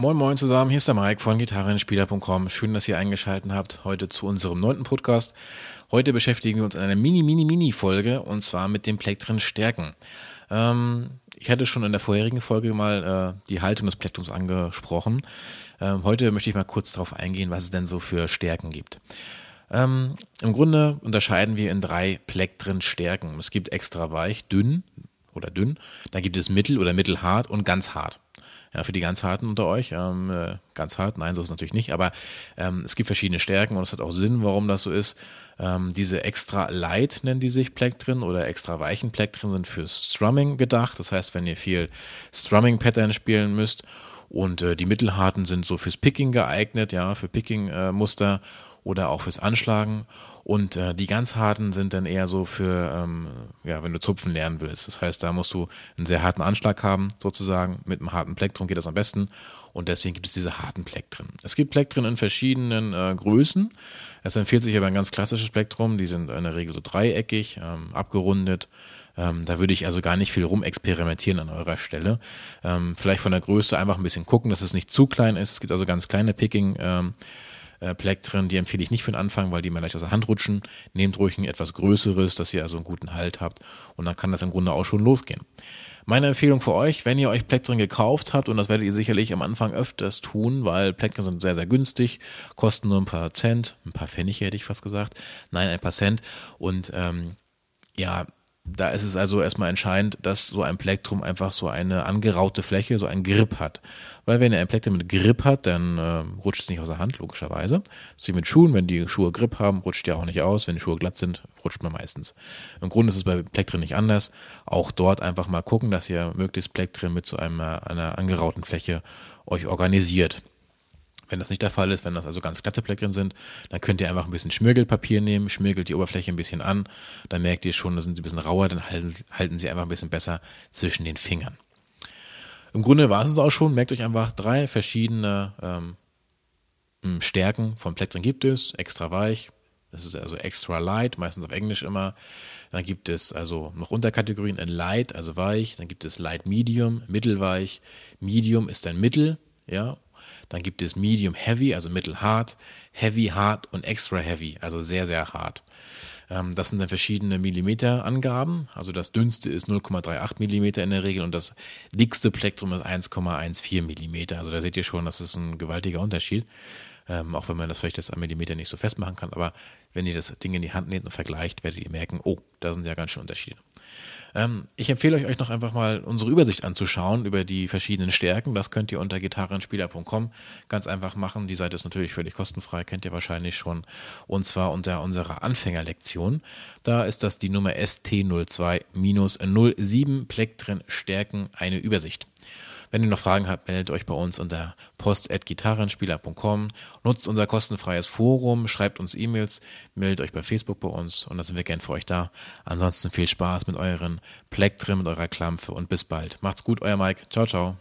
Moin Moin zusammen, hier ist der Mike von Gitarrenspieler.com. Schön, dass ihr eingeschaltet habt heute zu unserem neunten Podcast. Heute beschäftigen wir uns in einer mini, mini, mini Folge und zwar mit den Plektren Stärken. Ähm, ich hatte schon in der vorherigen Folge mal äh, die Haltung des Plektrums angesprochen. Ähm, heute möchte ich mal kurz darauf eingehen, was es denn so für Stärken gibt. Ähm, Im Grunde unterscheiden wir in drei Plektren Stärken. Es gibt extra weich, dünn oder dünn, dann gibt es mittel oder mittelhart und ganz hart. Ja, für die ganz harten unter euch, ähm, äh, ganz hart, nein, so ist es natürlich nicht, aber ähm, es gibt verschiedene Stärken und es hat auch Sinn, warum das so ist. Ähm, diese extra light nennen die sich Plektren oder extra weichen Plektren sind für Strumming gedacht. Das heißt, wenn ihr viel Strumming-Pattern spielen müsst und äh, die mittelharten sind so fürs Picking geeignet, ja, für Picking-Muster äh, oder auch fürs Anschlagen. Und äh, die ganz harten sind dann eher so für, ähm, ja, wenn du zupfen lernen willst. Das heißt, da musst du einen sehr harten Anschlag haben, sozusagen. Mit einem harten Plektrum geht das am besten. Und deswegen gibt es diese harten Plektren. Es gibt Plektren in verschiedenen äh, Größen. Es empfiehlt sich aber ein ganz klassisches Plektrum. Die sind in der Regel so dreieckig, ähm, abgerundet. Ähm, da würde ich also gar nicht viel rumexperimentieren an eurer Stelle. Ähm, vielleicht von der Größe einfach ein bisschen gucken, dass es nicht zu klein ist. Es gibt also ganz kleine Picking. Ähm, äh, Plektren, die empfehle ich nicht für den Anfang, weil die mal leicht aus der Hand rutschen. Nehmt ruhig ein etwas größeres, dass ihr also einen guten Halt habt und dann kann das im Grunde auch schon losgehen. Meine Empfehlung für euch, wenn ihr euch Plektren gekauft habt, und das werdet ihr sicherlich am Anfang öfters tun, weil Plektren sind sehr, sehr günstig, kosten nur ein paar Cent, ein paar Pfennige hätte ich fast gesagt, nein, ein paar Cent und ähm, ja, da ist es also erstmal entscheidend, dass so ein Plektrum einfach so eine angeraute Fläche, so ein Grip hat. Weil wenn er ein Plektrum mit Grip hat, dann äh, rutscht es nicht aus der Hand, logischerweise. Ist wie mit Schuhen, wenn die Schuhe Grip haben, rutscht die auch nicht aus. Wenn die Schuhe glatt sind, rutscht man meistens. Im Grunde ist es bei Plektren nicht anders. Auch dort einfach mal gucken, dass ihr möglichst Plektren mit so einer, einer angerauten Fläche euch organisiert. Wenn das nicht der Fall ist, wenn das also ganz glatte Plektren sind, dann könnt ihr einfach ein bisschen Schmirgelpapier nehmen, schmirgelt die Oberfläche ein bisschen an, dann merkt ihr schon, da sind sie ein bisschen rauer, dann halten, halten sie einfach ein bisschen besser zwischen den Fingern. Im Grunde war es auch schon, merkt euch einfach drei verschiedene ähm, hm, Stärken von Plektren gibt es, extra weich, das ist also extra light, meistens auf Englisch immer. Dann gibt es also noch Unterkategorien in light, also weich. Dann gibt es light medium, mittelweich. Medium ist ein Mittel, ja, dann gibt es Medium Heavy, also mittelhart, Heavy Hard und Extra Heavy, also sehr, sehr hart. Ähm, das sind dann verschiedene Millimeterangaben. Also das dünnste ist 0,38 Millimeter in der Regel und das dickste Plektrum ist 1,14 Millimeter. Also da seht ihr schon, das ist ein gewaltiger Unterschied. Ähm, auch wenn man das vielleicht jetzt am Millimeter nicht so festmachen kann. Aber wenn ihr das Ding in die Hand nehmt und vergleicht, werdet ihr merken, oh, da sind ja ganz schön Unterschiede. Ähm, ich empfehle euch, euch noch einfach mal unsere Übersicht anzuschauen über die verschiedenen Stärken. Das könnt ihr unter gitarrenspieler.com ganz einfach machen. Die Seite ist natürlich völlig kostenfrei, kennt ihr wahrscheinlich schon. Und zwar unter unserer Anfängerlektion. Da ist das die Nummer ST02-07 Plektren Stärken, eine Übersicht. Wenn ihr noch Fragen habt, meldet euch bei uns unter post.gitarrenspieler.com, nutzt unser kostenfreies Forum, schreibt uns E-Mails, meldet euch bei Facebook bei uns und da sind wir gern für euch da. Ansonsten viel Spaß mit euren Plektren, mit eurer Klampfe und bis bald. Macht's gut, euer Mike. Ciao, ciao.